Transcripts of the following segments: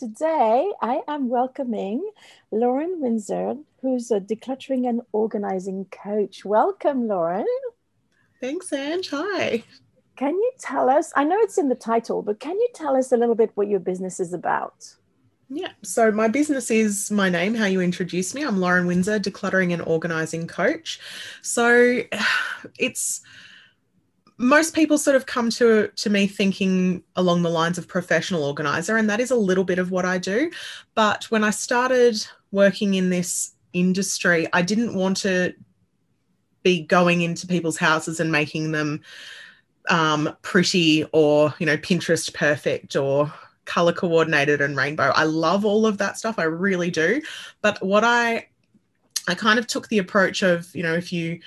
Today, I am welcoming Lauren Windsor, who's a decluttering and organizing coach. Welcome, Lauren. Thanks, Ange. Hi. Can you tell us? I know it's in the title, but can you tell us a little bit what your business is about? Yeah, so my business is my name, how you introduce me. I'm Lauren Windsor, decluttering and organizing coach. So it's most people sort of come to to me thinking along the lines of professional organizer and that is a little bit of what I do. But when I started working in this industry I didn't want to be going into people's houses and making them um, pretty or you know Pinterest perfect or color coordinated and rainbow. I love all of that stuff. I really do. But what I I kind of took the approach of you know if you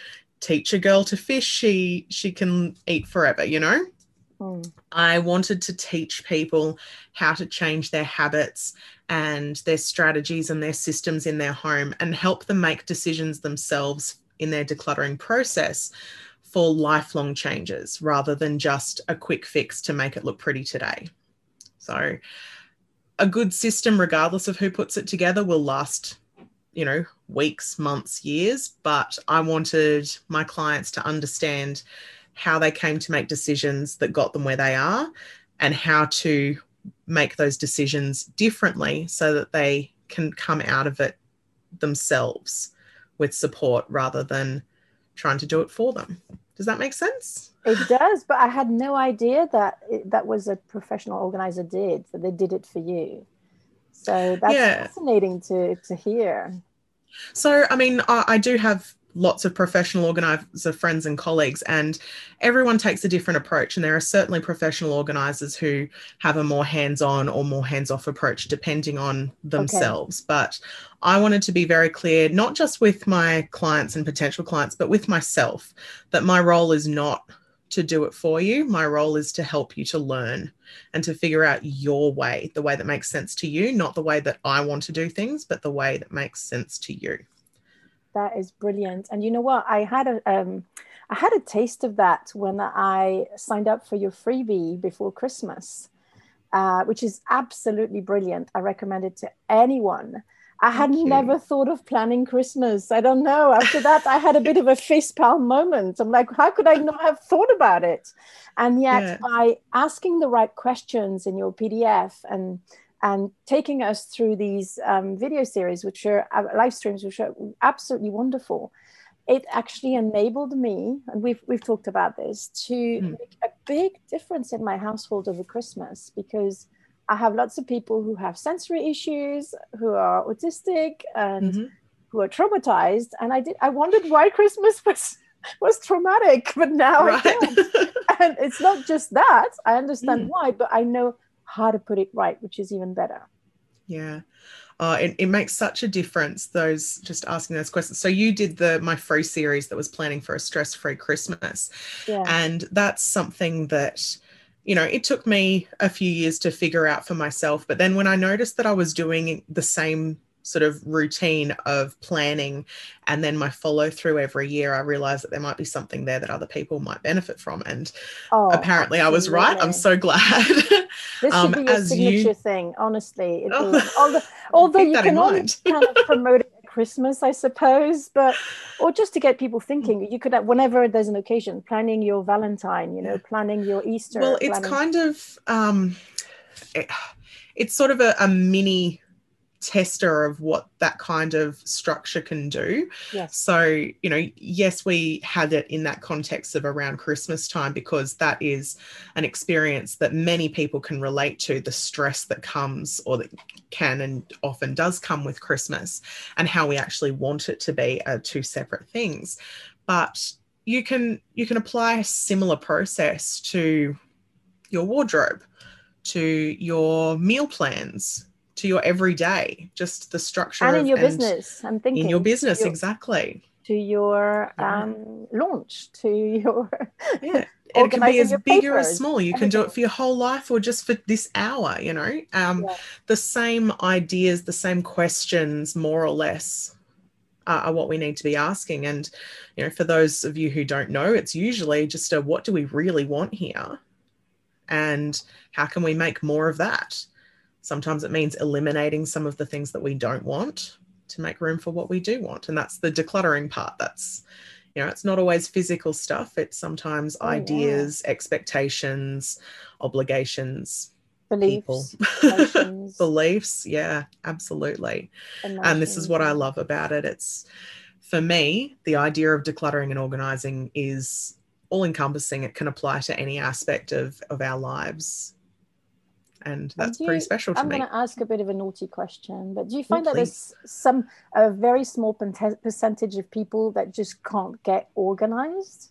teach a girl to fish, she she can eat forever, you know? Mm. I wanted to teach people how to change their habits and their strategies and their systems in their home and help them make decisions themselves in their decluttering process for lifelong changes rather than just a quick fix to make it look pretty today. So, a good system, regardless of who puts it together, will last you know, weeks, months, years, but I wanted my clients to understand how they came to make decisions that got them where they are and how to make those decisions differently so that they can come out of it themselves with support rather than trying to do it for them. Does that make sense? It does, but I had no idea that it, that was a professional organizer did that they did it for you. So that's yeah. fascinating to to hear. So, I mean, I, I do have lots of professional organizer friends and colleagues and everyone takes a different approach and there are certainly professional organizers who have a more hands-on or more hands-off approach depending on themselves okay. but i wanted to be very clear not just with my clients and potential clients but with myself that my role is not to do it for you. My role is to help you to learn and to figure out your way, the way that makes sense to you, not the way that I want to do things, but the way that makes sense to you. That is brilliant. And you know what? I had a um, I had a taste of that when I signed up for your freebie before Christmas, uh, which is absolutely brilliant. I recommend it to anyone I had never thought of planning Christmas. I don't know. After that, I had a bit of a facepalm moment. I'm like, how could I not have thought about it? And yet, yeah. by asking the right questions in your PDF and and taking us through these um, video series, which are uh, live streams, which are absolutely wonderful, it actually enabled me, and we've we've talked about this, to mm. make a big difference in my household over Christmas because I have lots of people who have sensory issues, who are autistic, and mm-hmm. who are traumatized. And I did. I wondered why Christmas was was traumatic, but now right. I don't. and it's not just that. I understand mm. why, but I know how to put it right, which is even better. Yeah. Uh, it, it makes such a difference those just asking those questions so you did the my free series that was planning for a stress-free christmas yeah. and that's something that you know, it took me a few years to figure out for myself. But then when I noticed that I was doing the same sort of routine of planning and then my follow through every year, I realized that there might be something there that other people might benefit from. And oh, apparently absolutely. I was right. I'm so glad. this um, should be your signature you... thing, honestly. Oh, although, although you can only kind of promote it Christmas, I suppose, but or just to get people thinking. You could, have whenever there's an occasion, planning your Valentine, you know, planning your Easter. Well, it's planning... kind of, um, it, it's sort of a, a mini tester of what that kind of structure can do. Yes. So, you know, yes, we had it in that context of around Christmas time because that is an experience that many people can relate to the stress that comes or that can and often does come with Christmas and how we actually want it to be are two separate things. But you can you can apply a similar process to your wardrobe to your meal plans to your everyday, just the structure. And in of- your business, I'm thinking. In your business, your- exactly. To your Yeah. um, launch, to your. Yeah. It can be as big or as small. You can do it for your whole life or just for this hour, you know. Um, Yeah. The same ideas, the same questions, more or less, are what we need to be asking. And, you know, for those of you who don't know, it's usually just a what do we really want here? And how can we make more of that? Sometimes it means eliminating some of the things that we don't want to make room for what we do want. And that's the decluttering part. That's, you know, it's not always physical stuff, it's sometimes Oh, yeah. ideas, expectations, obligations, beliefs, people, beliefs. Yeah, absolutely. And this is what I love about it. It's for me, the idea of decluttering and organizing is all encompassing. It can apply to any aspect of, of our lives. And that's do pretty you- special to I'm me. going to ask a bit of a naughty question, but do you find that please. there's some a very small percentage of people that just can't get organized?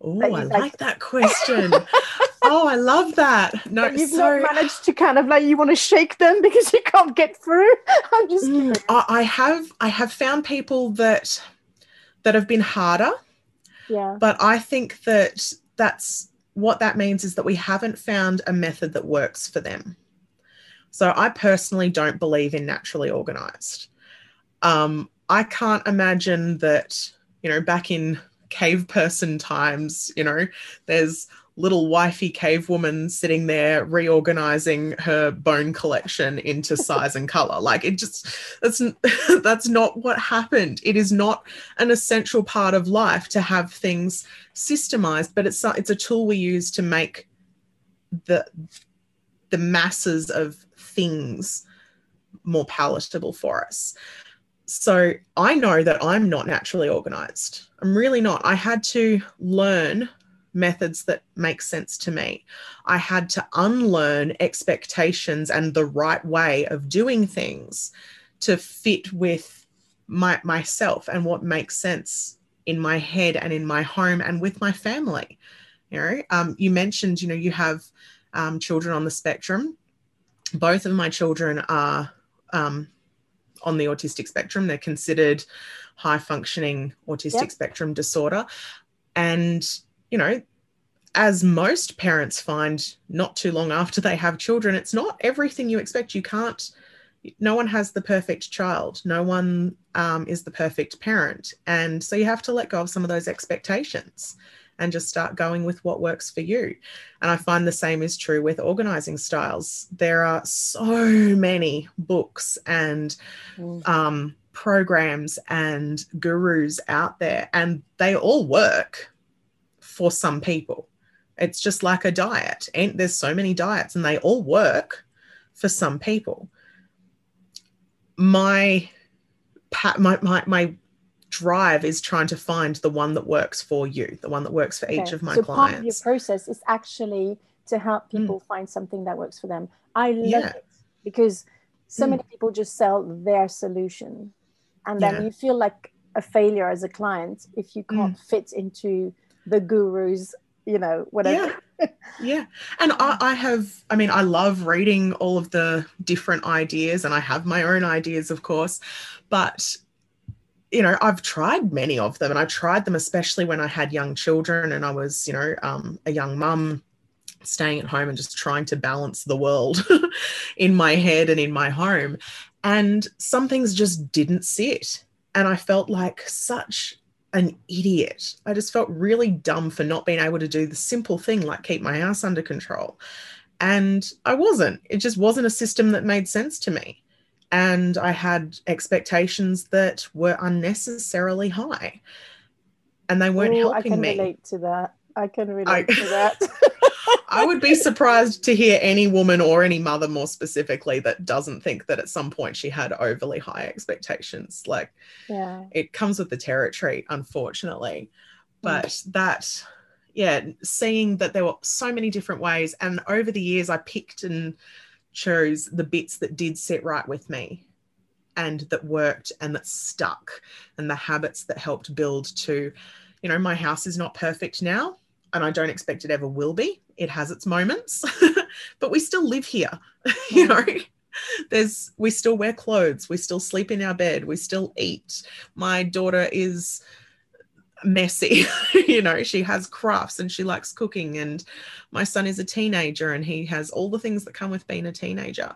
Oh, I like, like- that question. oh, I love that. No, you've so not managed to kind of like you want to shake them because you can't get through. I'm just Mm. I, I have I have found people that that have been harder, yeah, but I think that that's what that means is that we haven't found a method that works for them. So I personally don't believe in naturally organized. Um, I can't imagine that, you know, back in cave person times, you know, there's little wifey cave woman sitting there reorganizing her bone collection into size and color. Like it just that's that's not what happened. It is not an essential part of life to have things systemized, but it's it's a tool we use to make the the masses of things more palatable for us. So I know that I'm not naturally organized. I'm really not. I had to learn methods that make sense to me. I had to unlearn expectations and the right way of doing things to fit with my myself and what makes sense in my head and in my home and with my family. You know, um, you mentioned, you know, you have um, children on the spectrum. Both of my children are um, on the autistic spectrum. They're considered high functioning autistic Yep. spectrum disorder. And, you know, as most parents find not too long after they have children, it's not everything you expect. You can't, no one has the perfect child, no one um, is the perfect parent. And so you have to let go of some of those expectations and just start going with what works for you. And I find the same is true with organizing styles. There are so many books and Mm. um, programs and gurus out there, and they all work for some people. It's just like a diet. And there's so many diets, and they all work for some people. My my my my drive is trying to find the one that works for you, the one that works for each of my clients. so part of your process is actually to help Mm. people find something that works for them. I love Yeah. it because so Mm. many people just sell their solution, and then Yeah. you feel like a failure as a client if you Mm. can't fit into the guru's, you know, whatever. Yeah. Yeah. And I, I have, I mean, I love reading all of the different ideas, and I have my own ideas, of course. But, you know, I've tried many of them, and I tried them especially when I had young children and I was, you know, um, a young mum staying at home and just trying to balance the world in my head and in my home. And some things just didn't sit. And I felt like such an idiot. I just felt really dumb for not being able to do the simple thing like keep my house under control. And I wasn't. It just wasn't a system that made sense to me. And I had expectations that were unnecessarily high. And they weren't Ooh, I can me. relate to that. I can I- relate to that. I would be surprised to hear any woman or any mother more specifically that doesn't think that at some point she had overly high expectations. Like yeah. it comes with the territory, unfortunately. Mm. But that, yeah, seeing that there were so many different ways, and over the years, I picked and chose the bits that did sit right with me and that worked and that stuck, and the habits that helped build to, you know, my house is not perfect now. and I don't expect it ever will be. It has its moments, but we still live here, you know. There's we still wear clothes, we still sleep in our bed, we still eat. My daughter is messy you know she has crafts and she likes cooking and my son is a teenager and he has all the things that come with being a teenager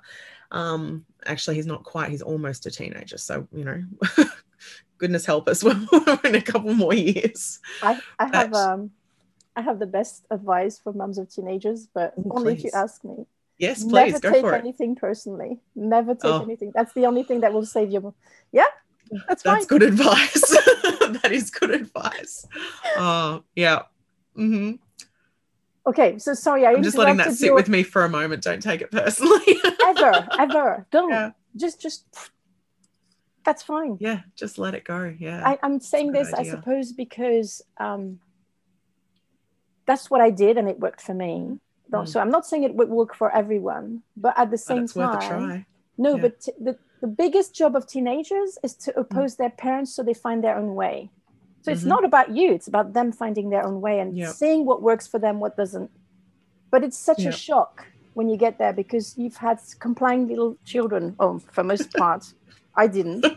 um actually he's not quite he's almost a teenager so you know goodness help us we're in a couple more years i i have um i have the best advice for moms of teenagers but oh, only please. if you ask me yes please never go take anything personally never take oh. anything that's the only thing that will save you yeah that's, that's good advice that is good advice oh yeah mm-hmm. Okay, so sorry, I am just letting that sit your... with me for a moment. Don't take it personally. ever, ever, don't. Yeah. Just, just. That's fine. Yeah, just let it go. Yeah. I, am saying this, idea. I suppose, because um, that's what I did, and it worked for me. Mm. So I'm not saying it would work for everyone, but at the same time, no. Yeah. But t- the the biggest job of teenagers is to oppose mm. their parents so they find their own way. So it's mm-hmm. not about you, it's about them finding their own way and yep. seeing what works for them, what doesn't. But it's such yep. a shock when you get there because you've had complying little children. Oh, for most part, I didn't.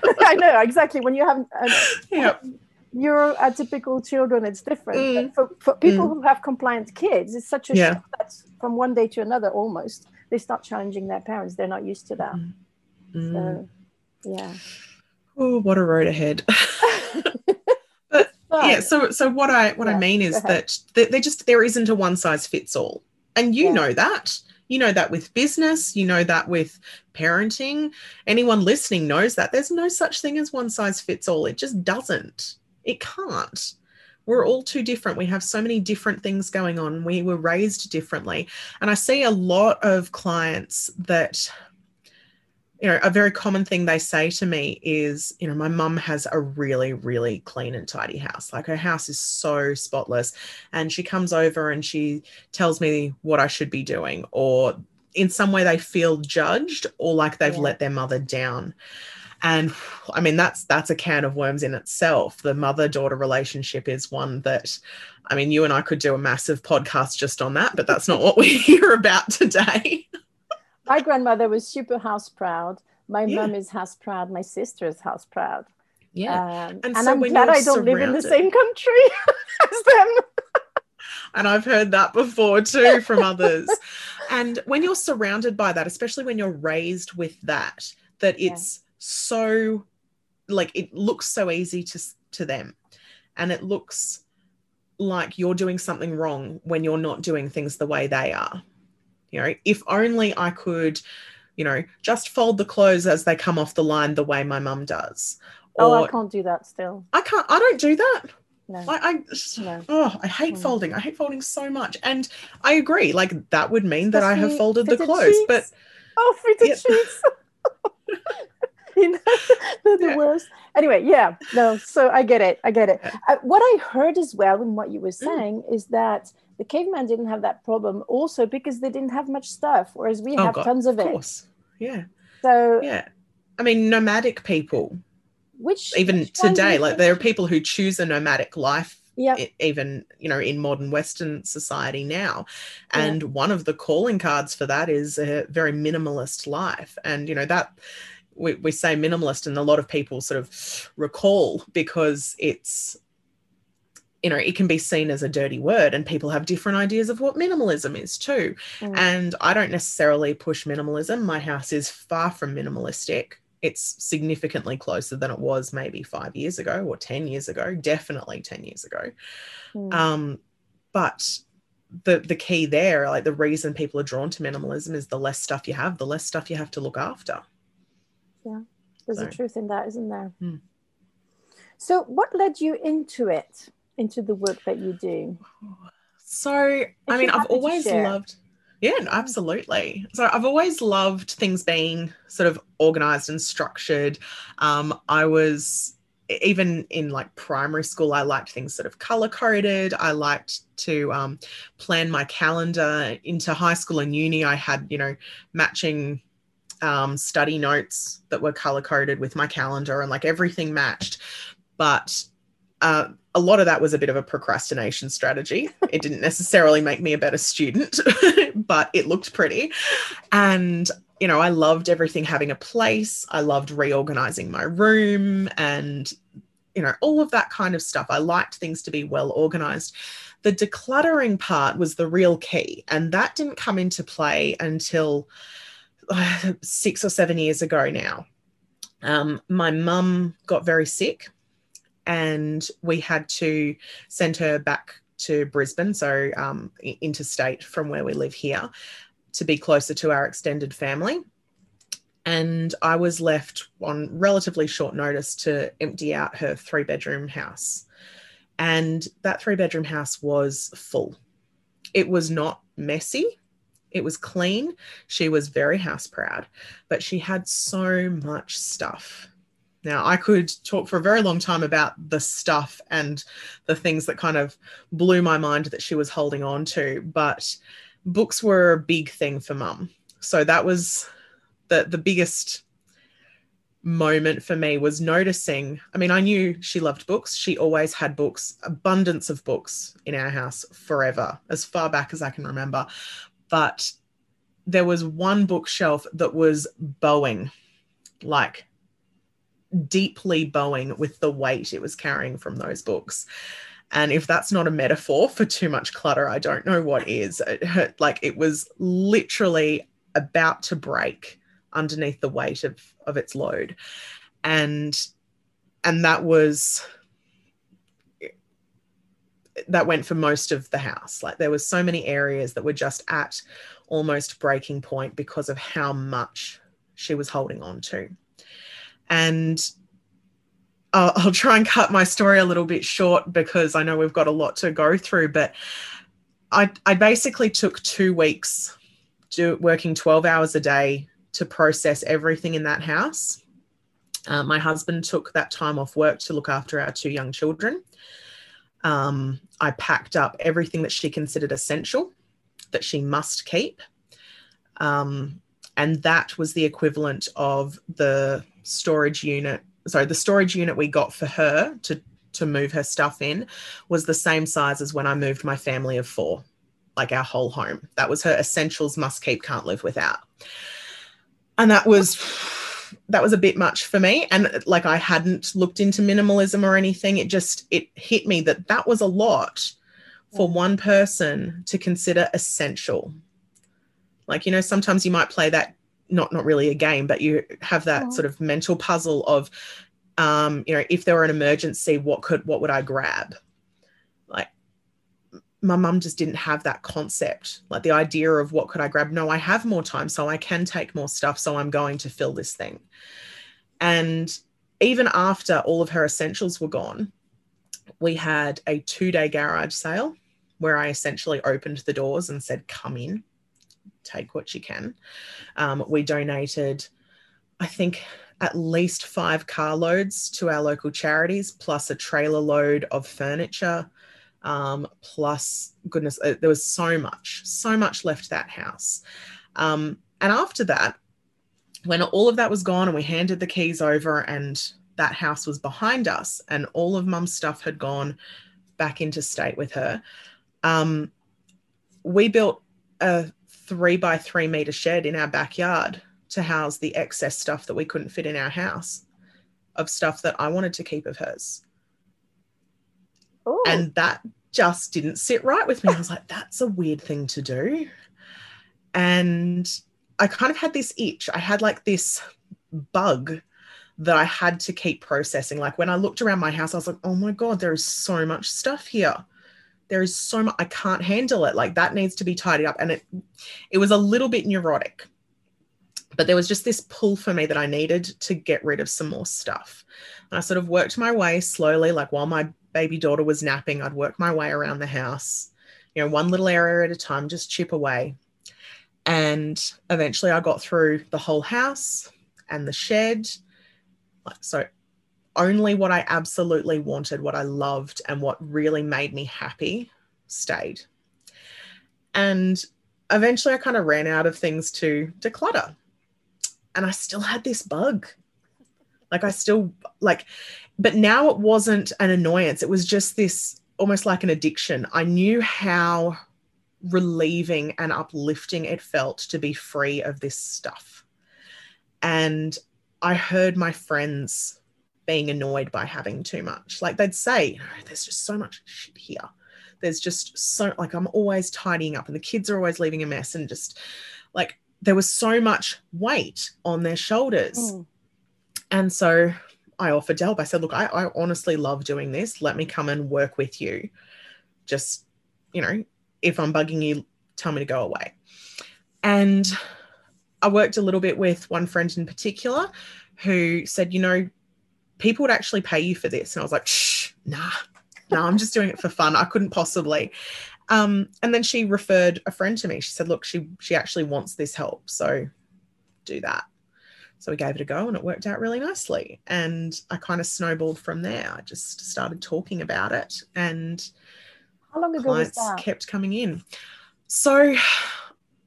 I know exactly when you have uh, yep. Neuroatypical children, it's different. Mm. For, for people mm. who have compliant kids, it's such a yeah. shock that from one day to another almost they start challenging their parents. They're not used to that. Mm. So, yeah. Oh, what a road ahead. but yeah, so so what I what yeah, I mean is that there just there isn't a one size fits all. And you yeah. know that. You know that with business, you know that with parenting. Anyone listening knows that there's no such thing as one size fits all. It just doesn't. It can't. We're all too different. We have so many different things going on. We were raised differently. And I see a lot of clients that you know, a very common thing they say to me is, you know, my mum has a really, really clean and tidy house. Like her house is so spotless. And she comes over and she tells me what I should be doing, or in some way they feel judged or like they've yeah. let their mother down. And I mean, that's that's a can of worms in itself. The mother-daughter relationship is one that I mean, you and I could do a massive podcast just on that, but that's not what we're here about today my grandmother was super house proud. My yeah. mom is house proud. My sister is house proud. Yeah. Um, and, and so I'm glad I don't live in the same country as them. and I've heard that before too from others. and when you're surrounded by that, especially when you're raised with that, that it's. So like it looks so easy to to them and it looks like you're doing something wrong when you're not doing things the way they are you know, if only I could, you know, just fold the clothes as they come off the line the way my mum does. Or, oh, I can't do that still. I can't, I don't do that. No. I, I no. oh, I hate mm. folding. I hate folding so much. And I agree. Like that would mean that I have folded the clothes, sheets. but oh, fitted yeah. sheets. you know, they're the yeah. worst. Anyway, yeah, no. So I get it. I get it. Uh, what I heard as well in what you were mm. saying mm. is that the caveman didn't have that problem also because they didn't have much stuff whereas we oh have God, tons of, of it yeah so yeah i mean nomadic people which even which today like there are people who choose a nomadic life yeah even you know in modern western society now and yeah. one of the calling cards for that is a very minimalist life and you know that we, we say minimalist and a lot of people sort of recall because it's you know, it can be seen as a dirty word, and people have different ideas of what minimalism is too. Mm. And I don't necessarily push minimalism. My house is far from minimalistic. It's significantly closer than it was maybe five years ago or 10 years ago, definitely 10 years ago. Mm. Um, but the the key there, like the reason people are drawn to minimalism is the less stuff you have, the less stuff you have to look after. Yeah, there's so. a truth in that, isn't there? Mm. So, what led you into it? into the work that you do? So, if I mean, I've always loved, yeah, absolutely. So, I've always loved things being sort of organized and structured. Um, I was even in like primary school, I liked things sort of color coded. I liked to um, plan my calendar into high school and uni. I had, you know, matching um, study notes that were color coded with my calendar and like everything matched. But uh, a lot of that was a bit of a procrastination strategy. It didn't necessarily make me a better student, but it looked pretty. And, you know, I loved everything having a place. I loved reorganizing my room and, you know, all of that kind of stuff. I liked things to be well organized. The decluttering part was the real key. And that didn't come into play until six or seven years ago now. Um, my mum got very sick and we had to send her back to Brisbane, so um, interstate from where we live here, to be closer to our extended family. And I was left on relatively short notice to empty out her three bedroom house. And that three bedroom house was full. It was not messy, it was clean. She was very house proud, but she had so much stuff now, I could talk for a very long time about the stuff and the things that kind of blew my mind that she was holding on to, but books were a big thing for mum. So that was the the biggest moment for me was noticing. I mean, I knew she loved books. She always had books, abundance of books in our house forever, as far back as I can remember. But there was one bookshelf that was bowing like deeply bowing with the weight it was carrying from those books. And if that's not a metaphor for too much clutter, I don't know what is. Like it was literally about to break underneath the weight of of its load. And and that was that went for most of the house. Like there was so many areas that were just at almost breaking point because of how much she was holding on to and I'll, I'll, try and cut my story a little bit short because I know we've got a lot to go through. But I, I basically took two weeks do, working 12 hours a day to process everything in that house. Uh, my husband took that time off work to look after our two young children. Um, I packed up everything that she considered essential that she must keep. Um, and that was the equivalent of the storage unit sorry the storage unit we got for her to to move her stuff in was the same size as when i moved my family of four like our whole home that was her essentials must keep can't live without and that was that was a bit much for me and like i hadn't looked into minimalism or anything it just it hit me that that was a lot for one person to consider essential like you know sometimes you might play that not not really a game, but you have that oh. sort of mental puzzle of, um, you know, if there were an emergency, what could what would I grab? My mum just didn't have that concept, like the idea of what could I grab. No, I have more time, so I can take more stuff. So I'm going to fill this thing. And even after all of her essentials were gone, we had a two day garage sale where I essentially opened the doors and said, Come in take what you can. Um, we donated, I think, at least five carloads to our local charities, plus a trailer load of furniture. Um, plus, goodness, uh, there was so much, so much left that house. Um, and after that, when all of that was gone and we handed the keys over and that house was behind us and all of mum's stuff had gone back into state with her, um, we built a three by three meter shed in our backyard to house the excess stuff that we couldn't fit in our house of stuff that I wanted to keep of hers. Ooh. And that just didn't sit right with me. I was like, that's a weird thing to do. And I kind of had this itch. I had like this bug that I had to keep processing. Like when I looked around my house, I was like, oh my God, there is so much stuff here there is so much I can't handle it. Like that needs to be tidied up. And it it was a little bit neurotic. But there was just this pull for me that I needed to get rid of some more stuff. And I sort of worked my way slowly, like while my baby daughter was napping, I'd work my way around the house, you know, one little area at a time, just chip away. And eventually I got through the whole house and the shed. Like, So only what I absolutely wanted, what I loved, and what really made me happy stayed. And eventually I kind of ran out of things to declutter. And I still had this bug. Like I still like, but now it wasn't an annoyance. It was just this almost like an addiction. I knew how relieving and uplifting it felt to be free of this stuff. And I heard my friends being annoyed by having too much. Like they'd say, there's just so much shit here. There's just so, like, I'm always tidying up and the kids are always leaving a mess and just like there was so much weight on their shoulders. Mm. And so I offered help. I said, look, I, I honestly love doing this. Let me come and work with you. Just, you know, if I'm bugging you, tell me to go away. And I worked a little bit with one friend in particular who said, you know, people would actually pay you for this. And I was like, shh, nah, nah, I'm just doing it for fun. I couldn't possibly. Um, and then she referred a friend to me. She said, look, she she actually wants this help. So do that. So we gave it a go and it worked out really nicely. And I kind of snowballed from there. I just started talking about it and how long ago clients was that? kept coming in. So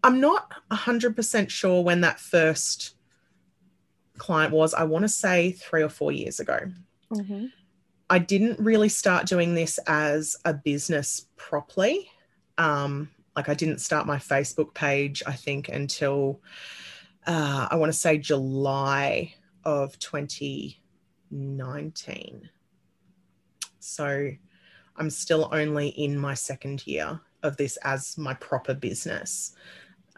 I'm not 100% sure when that first client was. I want to say three or four years ago. Mm-hmm. I didn't really start doing this as a business properly. Um, like I didn't start my Facebook page, I think, until uh, I want to say July of 2019. So I'm still only in my second year of this as my proper business.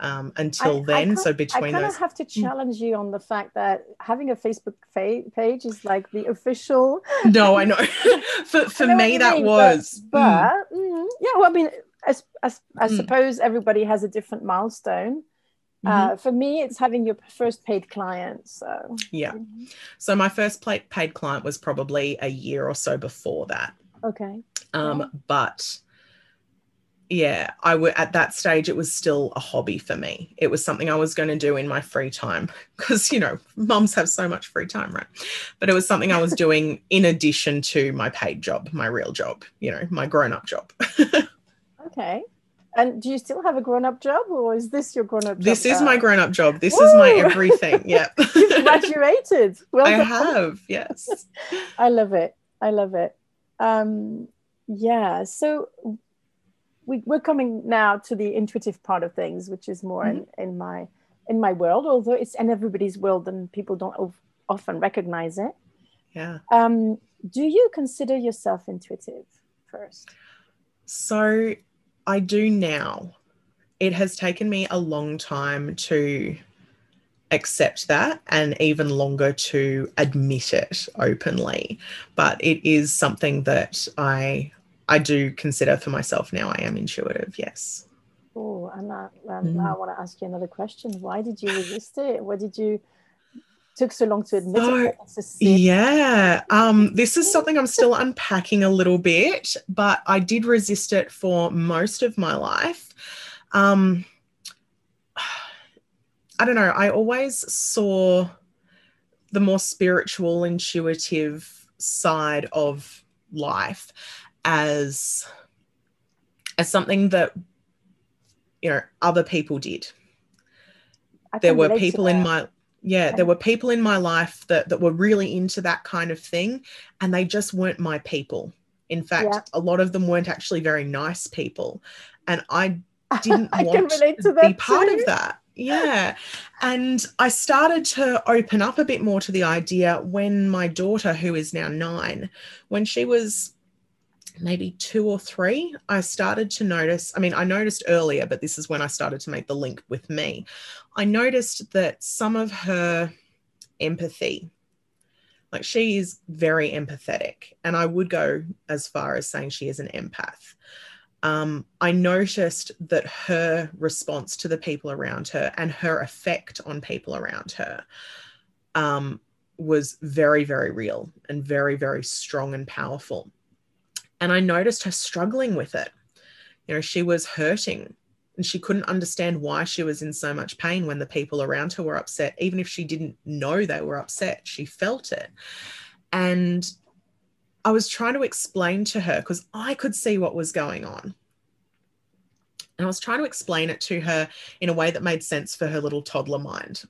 Um, until I, then, I so between I those, I have to hmm. challenge you on the fact that having a Facebook fa- page is like the official. No, I know. for for know me, that mean, was. But, but mm. yeah, well, I mean, as, as, I mm. suppose everybody has a different milestone. Uh, mm-hmm. for me, it's having your first paid client. So yeah, mm-hmm. so my first paid client was probably a year or so before that. Okay. Um, yeah. but yeah, I would at that stage it was still a hobby for me. It was something I was going to do in my free time because you know mums have so much free time, right? But it was something I was doing in addition to my paid job, my real job, you know, my grown up job. okay. And do you still have a grown-up job, or is this your grown-up job? This is my grown-up job. This Woo! is my everything. Yeah. You've graduated. Well, I have. Yes. I love it. I love it. Um, yeah. So we, we're coming now to the intuitive part of things, which is more mm-hmm. in, in my in my world, although it's in everybody's world, and people don't often recognize it. Yeah. Um, do you consider yourself intuitive first? So I do now. It has taken me a long time to accept that and even longer to admit it openly. But it is something that i i do consider for myself now. I am intuitive yes. Oh and um, mm. i want to ask you another question. Why did you resist it? What did you took so long to admit so, it. Yeah, um, this is something I'm still unpacking a little bit, but I did resist it for most of my life. Um, I don't know. I always saw the more spiritual, intuitive side of life as as something that you know other people did. There were people in my yeah there were people in my life that that were really into that kind of thing and they just weren't my people in fact yeah. a lot of them weren't actually very nice people and i didn't I want to, be part too. of that yeah and i started to open up a bit more to the idea when my daughter who is now 9 when she was maybe two or three, I started to notice. I mean, I noticed earlier, but this is when I started to make the link with me. I noticed that some of her empathy, like she is very empathetic, and I would go as far as saying she is an empath. Um, I noticed that her response to the people around her and her effect on people around her um, was very, very real and very, very strong and powerful and I noticed her struggling with it. You know, she was hurting and she couldn't understand why she was in so much pain when the people around her were upset. Even if she didn't know they were upset, she felt it. And I was trying to explain to her because I could see what was going on. And I was trying to explain it to her in a way that made sense for her little toddler mind.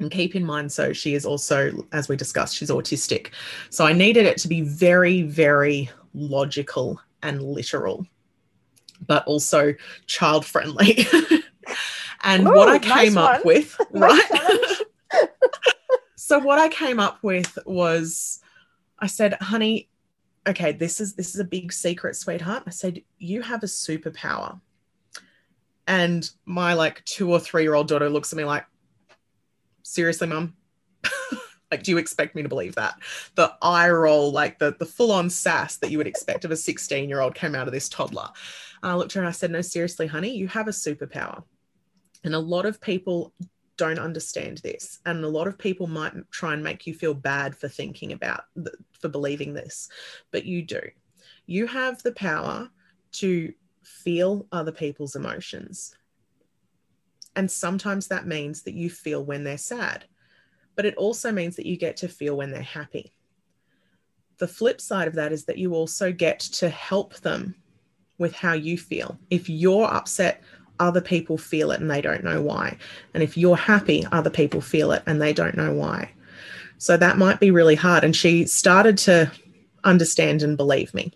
And keep in mind, so she is also, as we discussed, she's autistic. So I needed it to be very, very logical and literal, but also child friendly. and Ooh, what I came nice up one. with, right? so what I came up with was I said, honey, okay, this is this is a big secret, sweetheart. I said, you have a superpower. And my like two or three year old daughter looks at me like, seriously, mum? like, do you expect me to believe that? The eye roll, like the, the full on sass that you would expect of a 16 year old came out of this toddler. I looked at her and I said, no, seriously, honey, you have a superpower. And a lot of people don't understand this. And a lot of people might try and make you feel bad for thinking about, for believing this, but you do. You have the power to feel other people's emotions. And sometimes that means that you feel when they're sad, but it also means that you get to feel when they're happy. The flip side of that is that you also get to help them with how you feel. If you're upset, other people feel it and they don't know why. And if you're happy, other people feel it and they don't know why. So that might be really hard. And she started to understand and believe me.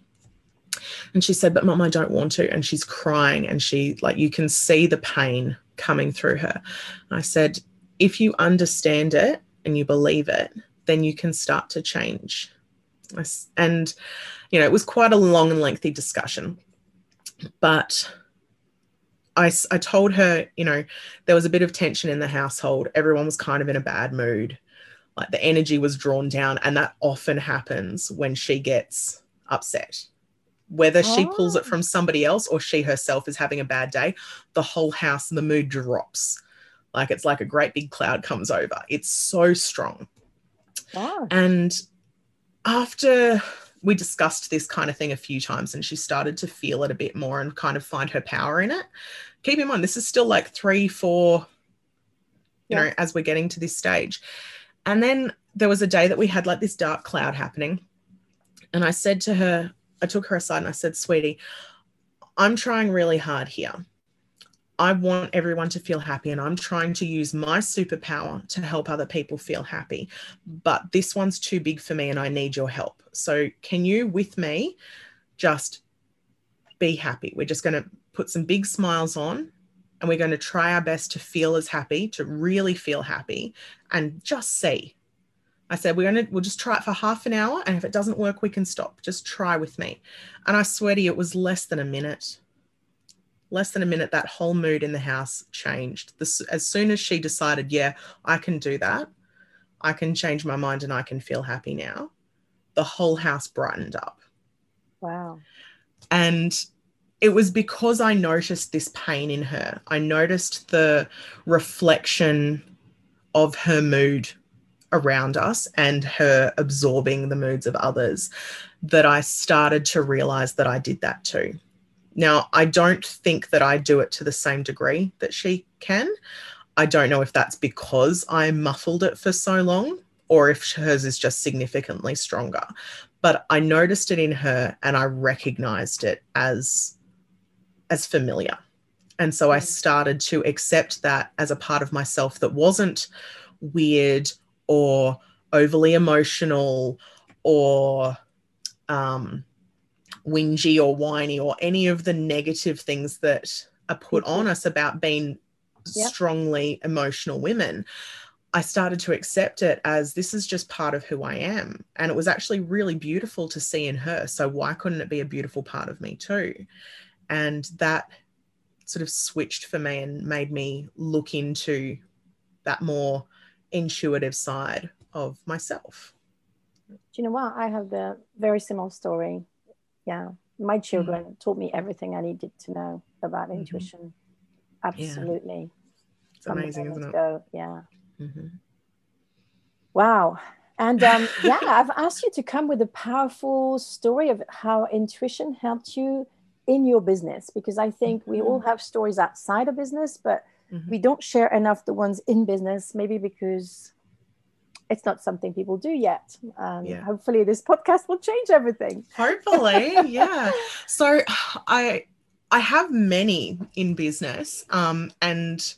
And she said, But mom, I don't want to. And she's crying and she, like, you can see the pain coming through her. I said, If you understand it and you believe it, then you can start to change. And, you know, it was quite a long and lengthy discussion. But I, I told her, you know, there was a bit of tension in the household. Everyone was kind of in a bad mood. Like the energy was drawn down. And that often happens when she gets upset. Whether oh. she pulls it from oh. somebody else or she herself is having a bad day, the whole house and the mood drops. Like it's like a great big cloud comes over. It's so strong. Oh. And after we discussed this kind of thing a few times and she started to feel it a bit more and kind of find her power in it. Keep in mind, this is still like three, four, you yeah. know, as we're getting to this stage. And then there was a day that we had like this dark cloud happening. And I said to her, I took her aside and I said, sweetie, I'm trying really hard here. I want everyone to feel happy, and I'm trying to use my superpower to help other people feel happy. But this one's too big for me, and I need your help. So, can you, with me, just be happy? We're just going to put some big smiles on, and we're going to try our best to feel as happy, to really feel happy, and just see. I said, we're going to, we'll just try it for half an hour. And if it doesn't work, we can stop. Just try with me. And I swear to you, it was less than a minute less than a minute, that whole mood in the house changed. This, as soon as she decided, yeah, I can do that, I can change my mind and I can feel happy now, the whole house brightened up. Wow. And it was because I noticed this pain in her. I noticed the reflection of her mood around us and her absorbing the moods of others that I started to realize that I did that too. Now, I don't think that I do it to the same degree that she can. I don't know if that's because I muffled it for so long or if hers is just significantly stronger. But I noticed it in her and I recognized it as as familiar. And so I mm. started to accept that as a part of myself that wasn't weird or overly emotional or um, whingy or whiny or any of the negative things that are put on mm-hmm. us about being yep. strongly emotional women. I started to accept it as this is just part of who I am. And it was actually really beautiful to see in her. So, why couldn't it be a beautiful part of me too? And that sort of switched for me and made me look into that more intuitive side of myself. Do you know what? I have the very similar story yeah my mm. children mm. taught me everything i needed to know about mm-hmm. intuition absolutely yeah. it's amazing isn't it go. yeah mm-hmm. wow and um, yeah i've asked you to come with a powerful story of how intuition helped you in your business because i think mm-hmm. we all mm-hmm. have stories outside of business but mm-hmm. we don't share enough the ones in business maybe because it's not something people do yet. Um, yeah. Hopefully, this podcast will change everything. Hopefully, yeah. So I I have many in business, um, and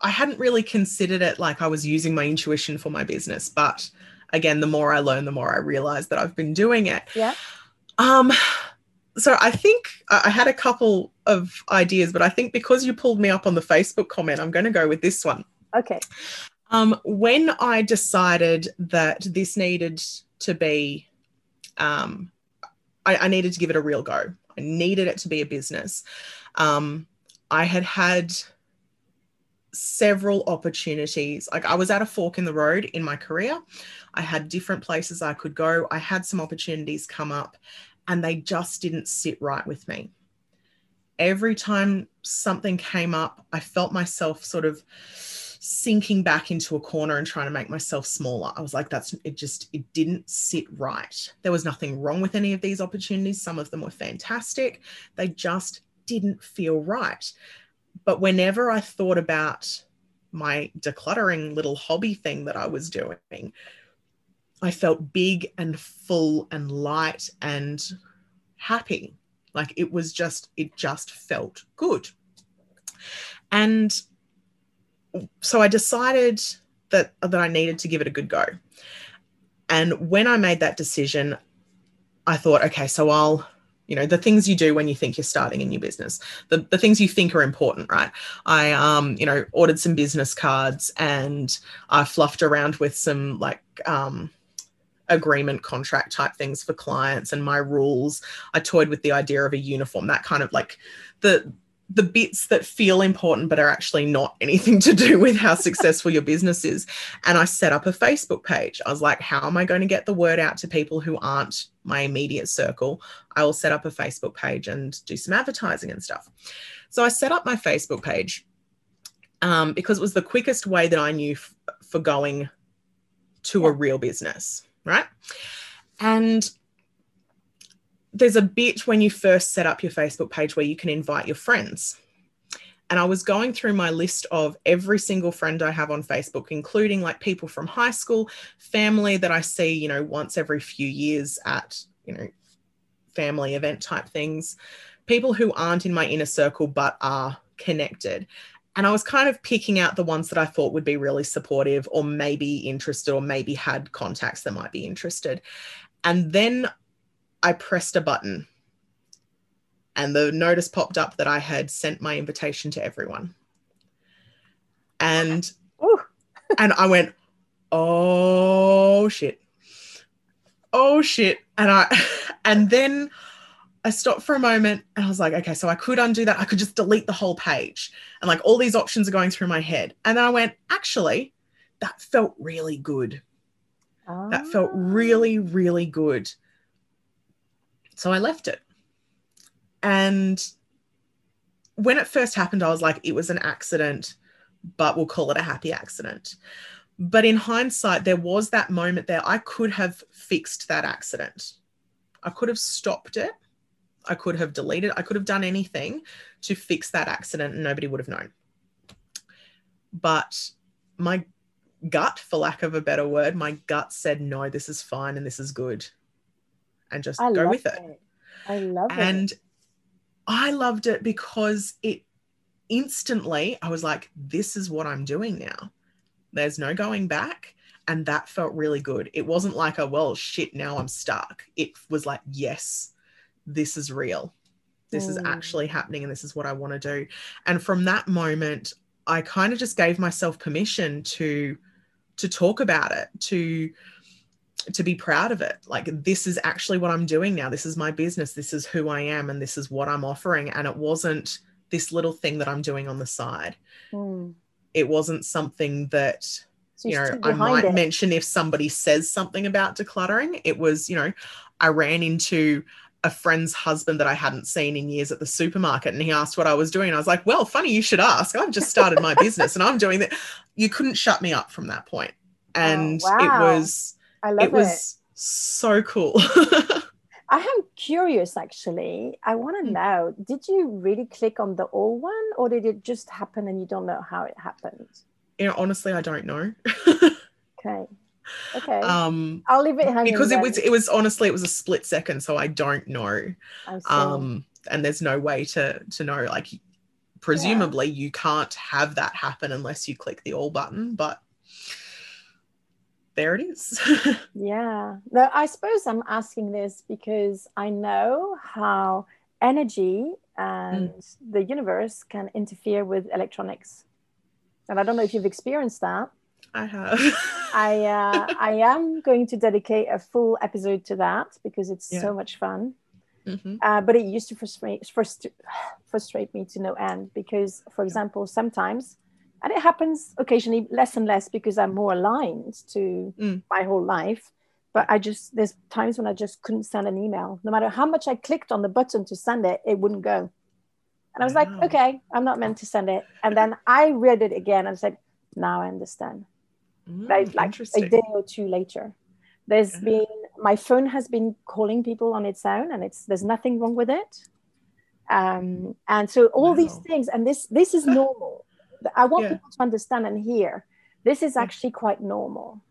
I hadn't really considered it like I was using my intuition for my business, but again, the more I learn, the more I realize that I've been doing it. Yeah. Um, so I think I had a couple of ideas, but I think because you pulled me up on the Facebook comment, I'm going to go with this one. Okay. Um, when I decided that this needed to be, um, I, I, needed to give it a real go. I needed it to be a business. Um, I had had several opportunities. Like I was at a fork in the road in my career. I had different places I could go. I had some opportunities come up and they just didn't sit right with me. Every time something came up, I felt myself sort of sinking back into a corner and trying to make myself smaller. I was like, that's it, just, it didn't sit right. There was nothing wrong with any of these opportunities. Some of them were fantastic. They just didn't feel right. But whenever I thought about my decluttering little hobby thing that I was doing, I felt big and full and light and happy. Like it was just, it just felt good. And so I decided that, that I needed to give it a good go. And when I made that decision, I thought, okay, so I'll you know the things you do when you think you're starting a new business the, the things you think are important right i um you know ordered some business cards and i fluffed around with some like um agreement contract type things for clients and my rules i toyed with the idea of a uniform that kind of like the the bits that feel important but are actually not anything to do with how successful your business is. And i set up a facebook page. I was like how am i going to get the word out to people who aren't my immediate circle? I will set up a facebook page and do some advertising and stuff. So i set up my facebook page um, because it was the quickest way that i knew f- for going to a real business right? And there's a bit when you first set up your Facebook page where you can invite your friends. And I was going through my list of every single friend I have on Facebook, including like people from high school, family that I see, you know, once every few years at, you know, family event type things, people who aren't in my inner circle but are connected. And I was kind of picking out the ones that I thought would be really supportive or maybe interested or maybe had contacts that might be interested. And then I pressed a button and the notice popped up that I had sent my invitation to everyone. And and I went, "Oh shit. Oh shit." And I and then I stopped for a moment and I was like, okay, so I could undo that. I could just delete the whole page. And like all these options are going through my head. And then I went, actually, that felt really good. Oh. That felt ah. really, really good. So I left it. And when it first happened, I was like, it was an accident, but we'll call it a happy accident. But in hindsight, there was that moment there. I could have fixed that accident. I could have stopped it. I could have deleted, I could have done anything to fix that accident and nobody would have known. But my gut, for lack of a better word, my gut said, no, this is fine and this is good and just I go with it. it. I love and it. And I loved it because it instantly, I was like, this is what I'm doing now. There's no going back. And that felt really good. It wasn't like a, well, shit, now I'm stuck. It was like, yes, this is real. This mm. is actually happening and this is what I want to do. And from that moment, I kind of just gave myself permission to to talk about it, to to be proud of it. Like, this is actually what I'm doing now. This is my business. This is who I am. And this is what I'm offering. And it wasn't this little thing that I'm doing on the side. Mm. It wasn't something that, so you know, I might it. mention if somebody says something about decluttering. It was, you know, I ran into a friend's husband that I hadn't seen in years at the supermarket and he asked what I was doing. I was like, well, funny you should ask. I've just started my business and I'm doing that. You couldn't shut me up from that point. Oh, and oh, wow. it was I love it. Was it. so cool. I am curious actually. I want to hmm. know did you really click on the all one or did it just happen and you don't know how it happened? You know, honestly, I don't know. okay. Okay. Um I'll leave it hanging. Because then. it was it was honestly it was a split second, so I don't know. I um and there's no way to to know like presumably yeah. you can't have that happen unless you click the all button but there it is. Yeah. No i suppose i'm asking this because i know how energy and mm. the universe can interfere with electronics. And i don't know if you've experienced that. I have. I uh, i am going to dedicate a full episode to that because it's yeah. so much fun. Mm-hmm. Uh, but it used to frustrate, frustrate, frustrate me to no end because, for example, sometimes, and it happens occasionally less and less because I'm more aligned to mm. my whole life. But I just, there's times when I just couldn't send an email. No matter how much I clicked on the button to send it, it wouldn't go. And I was wow. like, okay, I'm not meant to send it. And then I read it again and said, now I understand. Mm, like, like a day or two later. There's uh-huh. been my phone has been calling people on its own, and it's there's nothing wrong with it. Um, and so all wow. these things, and this this is normal. I want yeah. people to understand and hear. This is actually quite normal.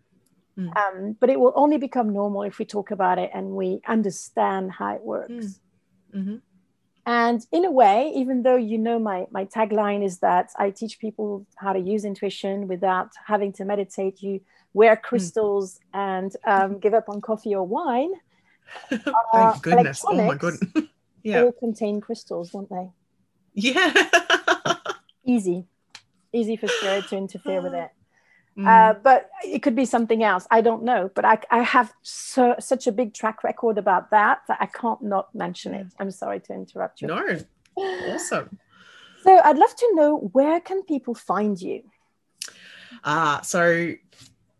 Mm. Um, but it will only become normal if we talk about it and we understand how it works. Mm. Mm-hmm. And in a way, even though you know my, my tagline is that I teach people how to use intuition without having to meditate, you wear hmm. crystals mm. and um, give up on coffee or wine. Thank uh, goodness. Oh my goodness. yeah. All contain crystals, don't they? Yeah. Easy. Easy for spirit to interfere with it. Mm. Uh, but it could be something else. I don't know. But I, I have so, such a big track record about that that I can't not mention it. I'm sorry to interrupt you. No. Awesome. So I'd love to know where can people find you? Uh, so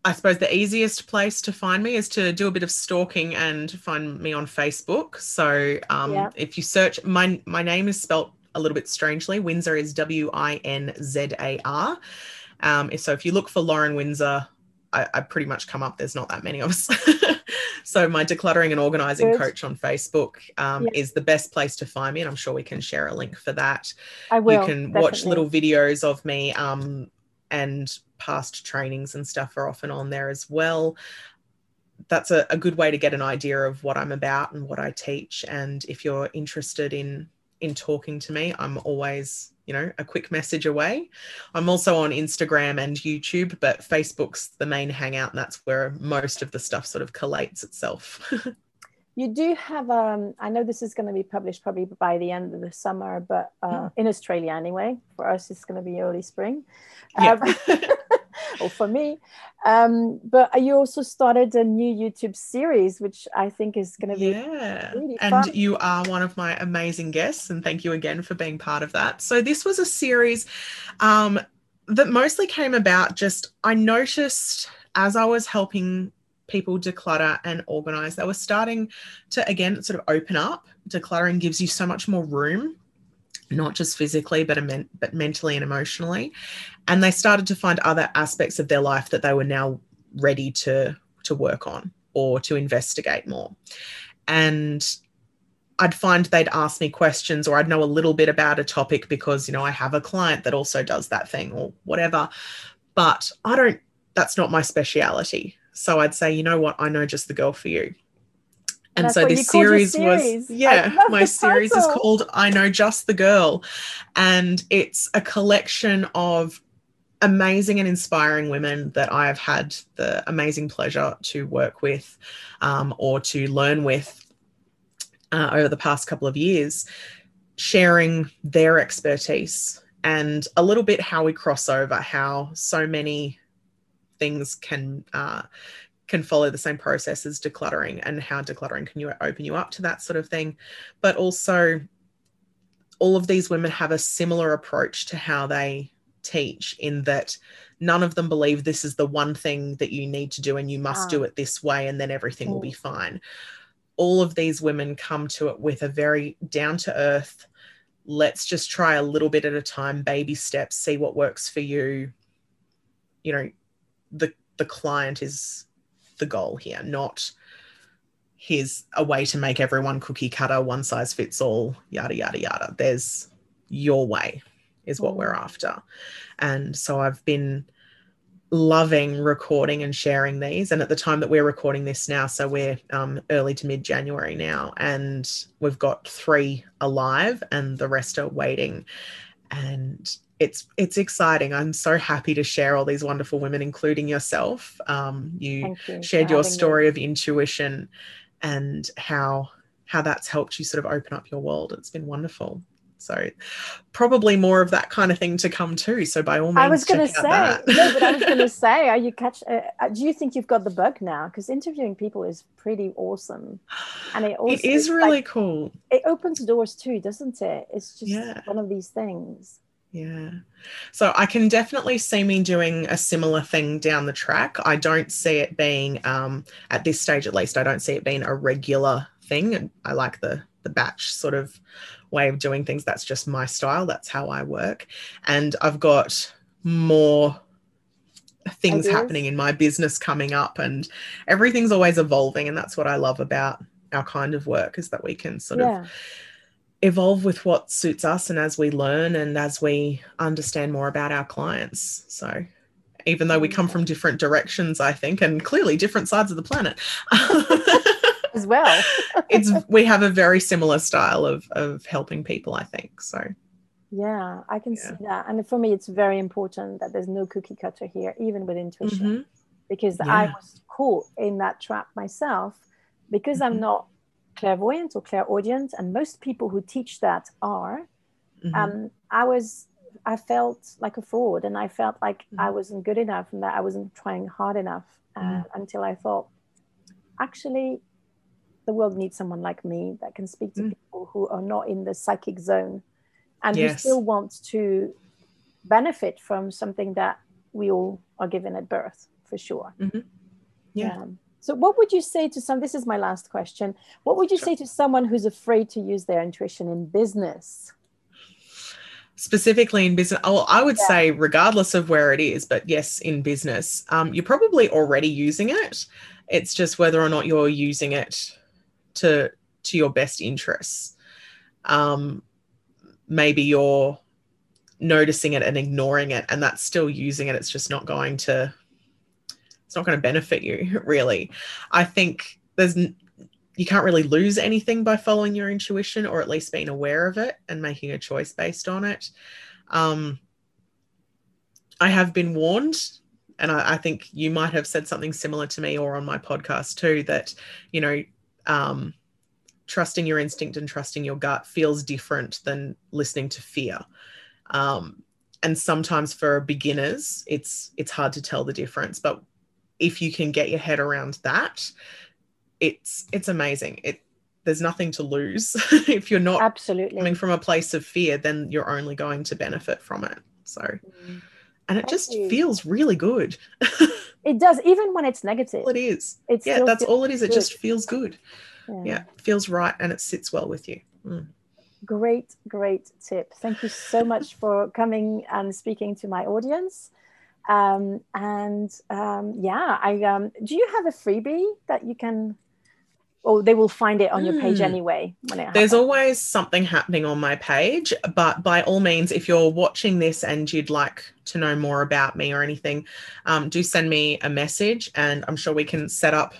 I suppose the easiest place to find me is to do a bit of stalking and find me on Facebook. So um, yeah. if you search my my name is spelt a little bit strangely. Winzar is W I N Z A R. Um, so if you look for Lauren Winzar, I, I, pretty much come up. There's not that many of us. so my decluttering and organizing Good. coach on Facebook um, is the best place to find me, and I'm sure we can share a link for that. I will. You can definitely. watch little videos of me um, and past trainings and stuff are often on there as well. That's a, a good way to get an idea of what I'm about and what I teach. And if you're interested in in talking to me, I'm always you know, a quick message away. I'm also on Instagram and YouTube, but Facebook's the main hangout, and that's where most of the stuff sort of collates itself. you do have, um, I know this is going to be published probably by the end of the summer, but uh, mm. in Australia anyway. For us, it's going to be early spring. Yeah. Um, or for me. Um, but you also started a new YouTube series, which I think is going to be yeah. Really and fun. you are one of my amazing guests, and thank you again for being part of that. So this was a series um, that mostly came about. Just I noticed as I was helping people declutter and organize, they were starting to again sort of open up. Decluttering gives you so much more room not just physically but but mentally and emotionally. And they started to find other aspects of their life that they were now ready to to work on or to investigate more. And I'd find they'd ask me questions or I'd know a little bit about a topic because you know I have a client that also does that thing or whatever. But I don't that's not my speciality. So I'd say you know what? I know just the girl for you and so this series, series, was yeah my series is called i know just the girl. And it's a collection of amazing and inspiring women that i have had the amazing pleasure to work with um, or to learn with uh, over the past couple of years sharing their expertise and a little bit how we cross over how so many things can uh, can follow the same process as decluttering and how decluttering can you open you up to that sort of thing. But also all of these women have a similar approach to how they teach in that none of them believe this is the one thing that you need to do and you must do ah. it this way and then everything will be fine. All of these women come to it with a very down to earth let's just try a little bit at a time baby steps see what works for you. You know the the client is the goal here, not here's a way to make everyone cookie cutter, one size fits all, yada, yada, yada. There's your way, is what we're after. And so I've been loving recording and sharing these. And at the time that we're recording this now, so we're um, early to mid January now, and we've got three alive and the rest are waiting. and it's it's exciting. I'm so happy to share all these wonderful women, including yourself. Um, you, you shared your story me. of intuition and how how that's helped you sort of open up your world. It's been wonderful. So probably more of that kind of thing to come too. So by all means, I was going to say no, but I was going to say, are you catch? Uh, uh, do you think you've got the bug now? Because interviewing people is pretty awesome, and it also it is really like, cool. It opens doors too, doesn't it? It's just yeah. one of these things. Yeah. So I can definitely see me doing a similar thing down the track. I don't see it being, um, at this stage at least, I don't see it being a regular thing. I like the the batch sort of way of doing things. That's just my style. That's how I work. And I've got more things Ideas. happening in my business coming up and everything's always evolving. And that's what I love about our kind of work is that we can sort yeah. of evolve with what suits us and as we learn and as we understand more about our clients. So even though we come from different directions, I think, and clearly different sides of the planet. as well. it's we have a very similar style of of helping people, I think. So yeah, I can yeah. see that. And for me, it's very important that there's no cookie cutter here, even with intuition, mm-hmm. because yeah. I was caught in that trap myself because mm-hmm. I'm not clairvoyant or clairaudient, and most people who teach that are. Mm-hmm. Um, I was, I felt like a fraud, and I felt like I mm-hmm. wasn't good enough, and that I wasn't trying hard enough. Uh, mm-hmm. until I thought, actually, the world needs someone like me that can speak to mm. people who are not in the psychic zone and yes. who still want to benefit from something that we all are given at birth for sure mm-hmm. yeah um, so what would you say to some this is my last question. What would you sure. say to someone who's afraid to use their intuition in business? Specifically in business oh, i would yeah. say regardless of where it is but yes in business um, you're probably already using it. It's just whether or not you're using it to to your best interests. Um maybe you're noticing it and ignoring it and that's still using it. It's just not going to it's not going to benefit you really i think there's you can't really lose anything by following your intuition or at least being aware of it and making a choice based on it um, i have been warned and I, I, think you might have said something similar to me or on my podcast too that you know um, trusting your instinct and trusting your gut feels different than listening to fear. Um, and sometimes for beginners, it's it's hard to tell the difference. But if you can get your head around that, it's it's amazing. It there's nothing to lose if you're not absolutely coming from a place of fear. Then you're only going to benefit from it. So. Mm. And it Thank just you. feels really good. it does, even when it's negative. It is. It's yeah, that's all it is. Good. It just feels good yeah. yeah feels right and it sits well with you mm. great great tip thank you so much for coming and speaking to my audience um, and um, yeah i um, do you have a freebie that you can or they will find it on your page mm. anyway there's always something happening on my page but by all means if you're watching this and you'd like to know more about me or anything um, do send me a message and i'm sure we can set up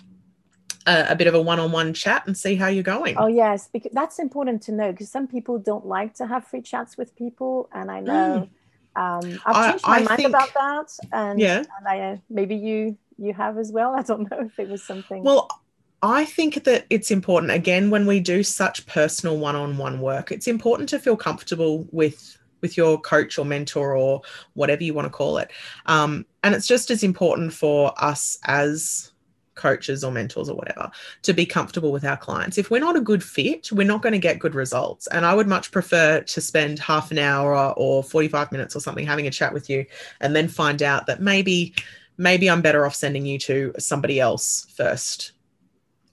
a, a, bit of a one-on-one chat and see how you're going. Oh yes, because that's important to know because some people don't like to have free chats with people, and I know mm. Um, I've changed I, my I mind think, about that, and yeah, and I, uh, maybe you you have as well. I don't know if it was something. Well. I think that it's important, again, when we do such personal one on one work, it's important to feel comfortable with with your coach or mentor or whatever you want to call it. Um, and it's just as important for us as coaches or mentors or whatever to be comfortable with our clients. If we're not a good fit, we're not going to get good results. And I would much prefer to spend half an hour or 45 minutes or something having a chat with you and then find out that maybe maybe I'm better off sending you to somebody else first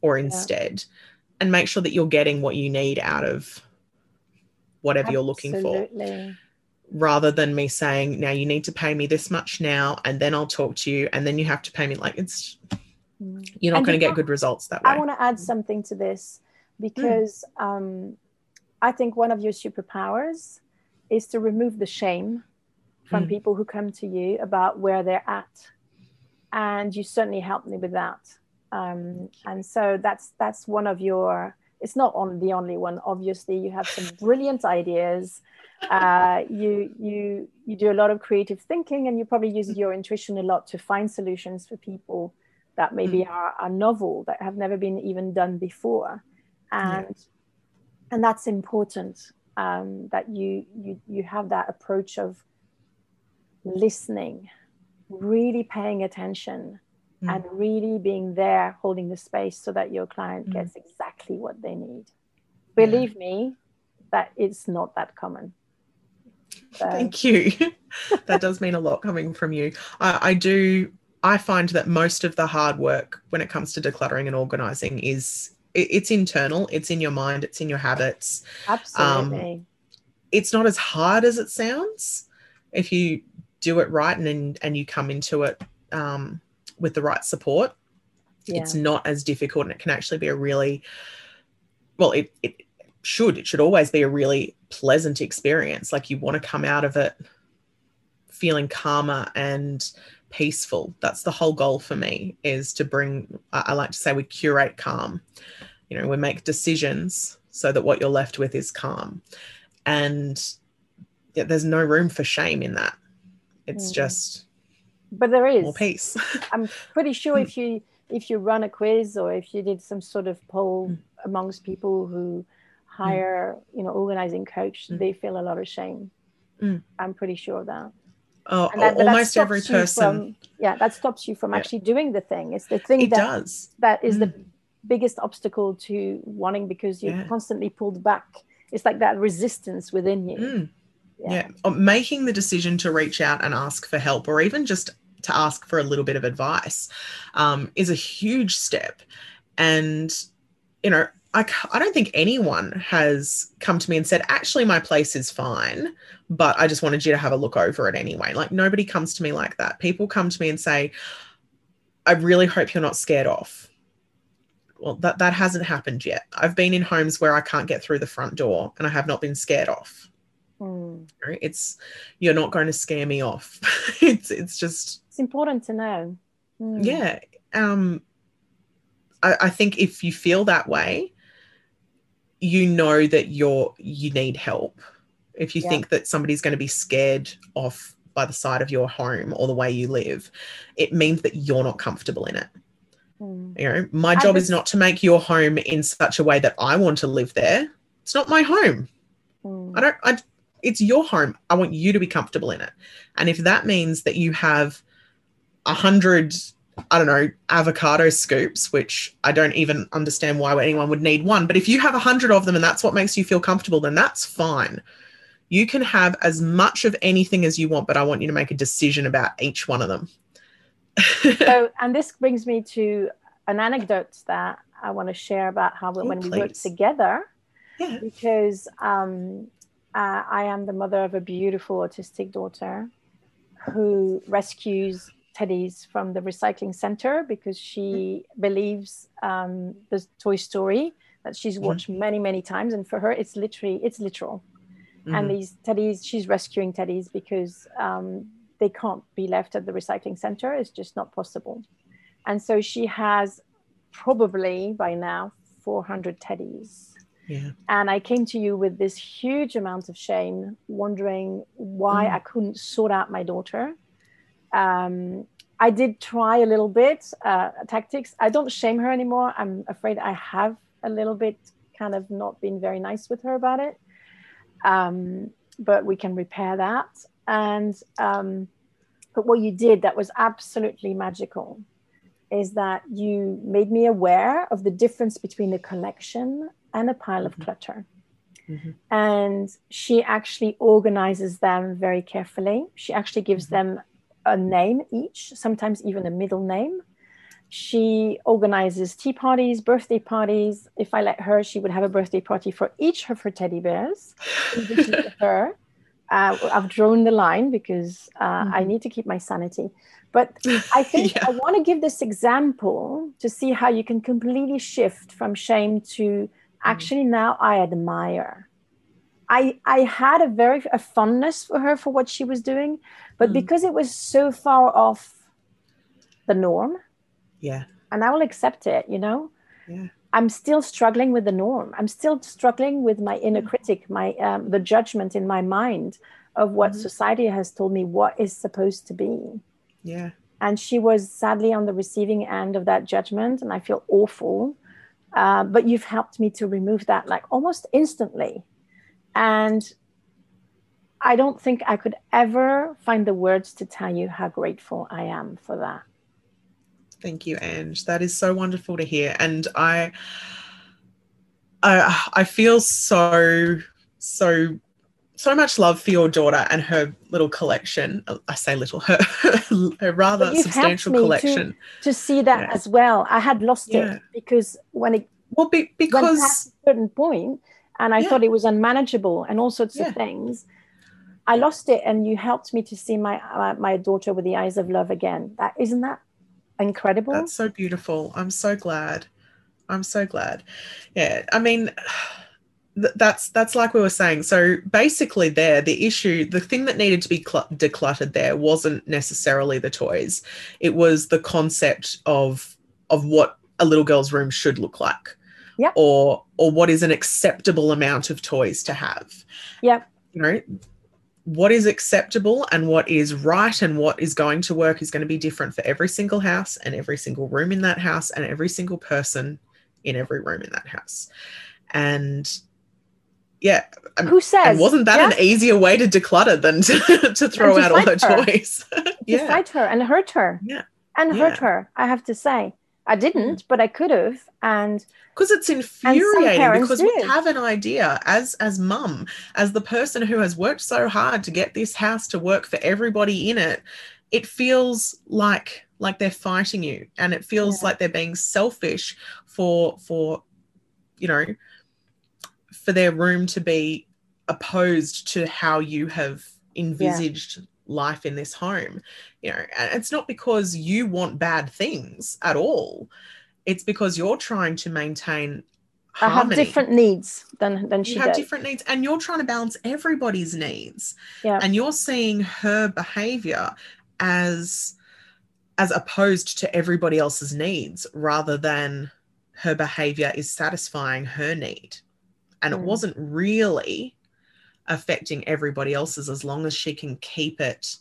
or instead yeah. and make sure that you're getting what you need out of whatever Absolutely. you're looking for rather than me saying now you need to pay me this much now and then I'll talk to you and then you have to pay me like it's. You're not going to get good results that way. I want to add something to this because mm. um, I think one of your superpowers is to remove the shame from mm. people who come to you about where they're at. And you certainly helped me with that. Um, and so that's that's one of your it's not on the only one obviously you have some brilliant ideas uh, you you you do a lot of creative thinking and you probably use your intuition a lot to find solutions for people that maybe mm. are, are novel that have never been even done before and and that's important um, that you you you have that approach of listening really paying attention mm. and really being there holding the space so that your client mm. gets exactly what they need believe yeah. me that it's not that common so. thank you that does mean a lot coming from you I, I do i find that most of the hard work when it comes to decluttering and organizing is it, it's internal it's in your mind it's in your habits. Absolutely. Um, it's not as hard as it sounds if you do it right and and you come into it um, with the right support. Yeah. it's not as difficult and it can actually be a really well it, it should it should always be a really pleasant experience. Like you want to come out of it feeling calmer and peaceful. That's the whole goal for me is to bring i like to say we curate calm. You know we make decisions so that what you're left with is calm. And yeah, there's no room for shame in that. It's mm. just but there is. more peace. I'm pretty sure if you if you run a quiz or if you did some sort of poll mm. amongst people who hire mm. you know organizing coach mm. they feel a lot of shame. I'm pretty sure of that Oh, that, almost every person. From, yeah, that stops you from yeah. actually doing the thing. It's the thing it that does. that is the mm. biggest obstacle to wanting because you're yeah. constantly pulled back. It's like that resistance within you. Mm yeah. yeah. making the decision to reach out and ask for help or even just to ask for a little bit of advice um, is a huge step and you know I, I don't think anyone has come to me and said actually my place is fine but i just wanted you to have a look over it anyway like nobody comes to me like that people come to me and say i really hope you're not scared off well that, that hasn't happened yet i've been in homes where i can't get through the front door and i have not been scared off Mm. It's you're not going to scare me off. it's it's just it's important to know. Mm. Yeah. Um I, I think if you feel that way, you know that you're you need help. If you yeah. think that somebody's going to be scared off by the side of your home or the way you live, it means that you're not comfortable in it. Mm. You know, my job is not to make your home in such a way that I want to live there. It's not my home. Mm. I don't I it's your home. I want you to be comfortable in it. And if that means that you have a hundred, I don't know, avocado scoops, which I don't even understand why anyone would need one, but if you have a hundred of them and that's what makes you feel comfortable, then that's fine. You can have as much of anything as you want, but I want you to make a decision about each one of them. so, and this brings me to an anecdote that I want to share about how oh, when please. we worked together. Yeah. Because um, uh, I am the mother of a beautiful autistic daughter who rescues teddies from the recycling center because she believes um, the Toy Story that she's mm-hmm. watched mm-hmm. many, many times, and for her, it's literally it's literal. Mm-hmm. And these teddies, she's rescuing teddies because um, they can't be left at the recycling center. It's just not possible. And so she has probably by now 400 teddies yeah. And I came to you with this huge amount of shame, wondering why mm. I couldn't sort out my daughter. Um, I did try a little bit uh, tactics. I don't shame her anymore. I'm afraid I have a little bit kind of not been very nice with her about it. Um, but we can repair that. And um, but what you did that was absolutely magical is that you made me aware of the difference between a collection and a pile of mm-hmm. clutter. Mm-hmm. And she actually organizes them very carefully. She actually gives mm-hmm. them a name each, sometimes even a middle name. She organizes tea parties, birthday parties. If I let her, she would have a birthday party for each of her teddy bears. her, uh, I've drawn the line because uh, mm-hmm. I need to keep my sanity. But I think yeah. I want to give this example to see how you can completely shift from shame to Mm. actually now I admire. I I had a very a fondness for her for what she was doing, but mm. because it was so far off the norm, yeah, and I will accept it, you know. Yeah. I'm still struggling with the norm. I'm still struggling with my inner critic, my um, the judgment in my mind of what mm-hmm. society has told me what is supposed to be. Yeah. And she was sadly on the receiving end of that judgment, and I feel awful. Uh, but you've helped me to remove that like almost instantly. And I don't think I could ever find the words to tell you how grateful I am for that. Thank you, Ange. That is so wonderful to hear. And I I I feel so so so much love for your daughter and her little collection. I say little, her, her rather substantial collection. To, to, see that yeah. as well. I had lost yeah. it because when it well be, because certain point, and I yeah. thought it was unmanageable and all sorts of things. I lost it, and you helped me to see my uh, my daughter with the eyes of love again. That isn't that incredible. That's so beautiful. I'm so glad. I'm so glad. Yeah, I mean that's that's like we were saying so basically there the issue the thing that needed to be cl- decluttered there wasn't necessarily the toys it was the concept of of what a little girl's room should look like yeah or or what is an acceptable amount of toys to have yeah you know what is acceptable and what is right and what is going to work is going to be different for every single house and every single room in that house and every single person in every room in that house and yeah. Who says? And wasn't that yeah? an easier way to declutter than to, to throw to out all her, her. toys? yeah. To fight her and hurt her. Yeah. And yeah. hurt her, I have to say. I didn't, but I could have. And because it's infuriating because we have an idea as as mum, as the person who has worked so hard to get this house to work for everybody in it, it feels like like they're fighting you and it feels yeah. like they're being selfish for for you know for their room to be opposed to how you have envisaged yeah. Life in this home you know and it's not because you want bad things at all it's because you're trying to maintain harmony. I have different needs than than she you have does. different needs and you're trying to balance everybody's needs yeah and you're seeing her behavior as as opposed to everybody else's needs rather than her behavior is satisfying her need and mm. it wasn't really affecting everybody else's as long as she can keep it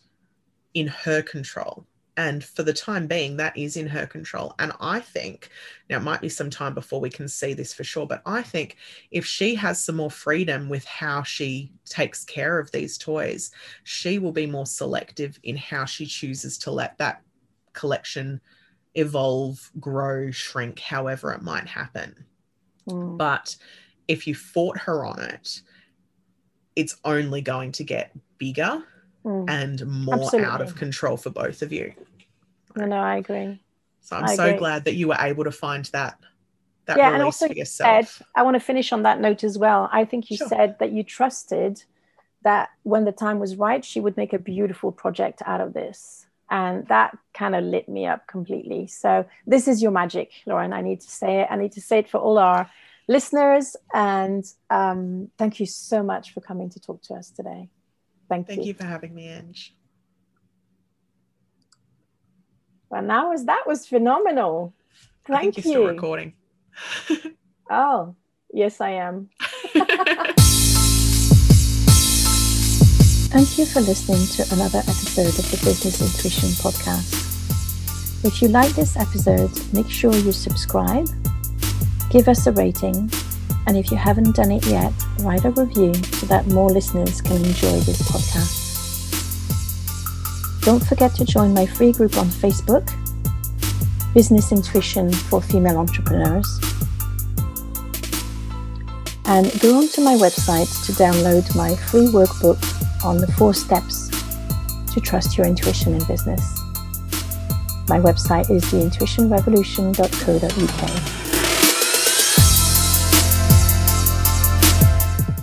in her control. And for the time being that is in her control. And i think now it might be some time before we can see this for sure but i think if she has some more freedom with how she takes care of these toys she will be more selective in how she chooses to let that collection evolve grow shrink however it might happen. Mm. but if you fought her on it, it's only going to get bigger mm. and more Absolutely. out of control for both of you. No, no, I agree. So I'm I so agree. glad that you were able to find that that yeah, and also for yourself. Said, I want to finish on that note as well. I think you sure. said that you trusted that when the time was right, she would make a beautiful project out of this. And that kind of lit me up completely. So this is your magic, Lauren. I need to say it. I need to say it for all our listeners. And um, thank you so much for coming to talk to us today. Thank, thank you. you for having me, Ange. Well, now was that was phenomenal. Thank I think you. You're still recording. oh, yes, I am. Thank you for listening to another episode of the Business Intuition Podcast. If you like this episode, make sure you subscribe give us a rating, and if you haven't done it yet, write a review so that more listeners can enjoy this podcast. Don't forget to join my free group on Facebook, Business Intuition for Female Entrepreneurs. And go onto my website to download my free workbook on the four steps to trust your intuition in business. My website is theintuitionrevolution.co.uk.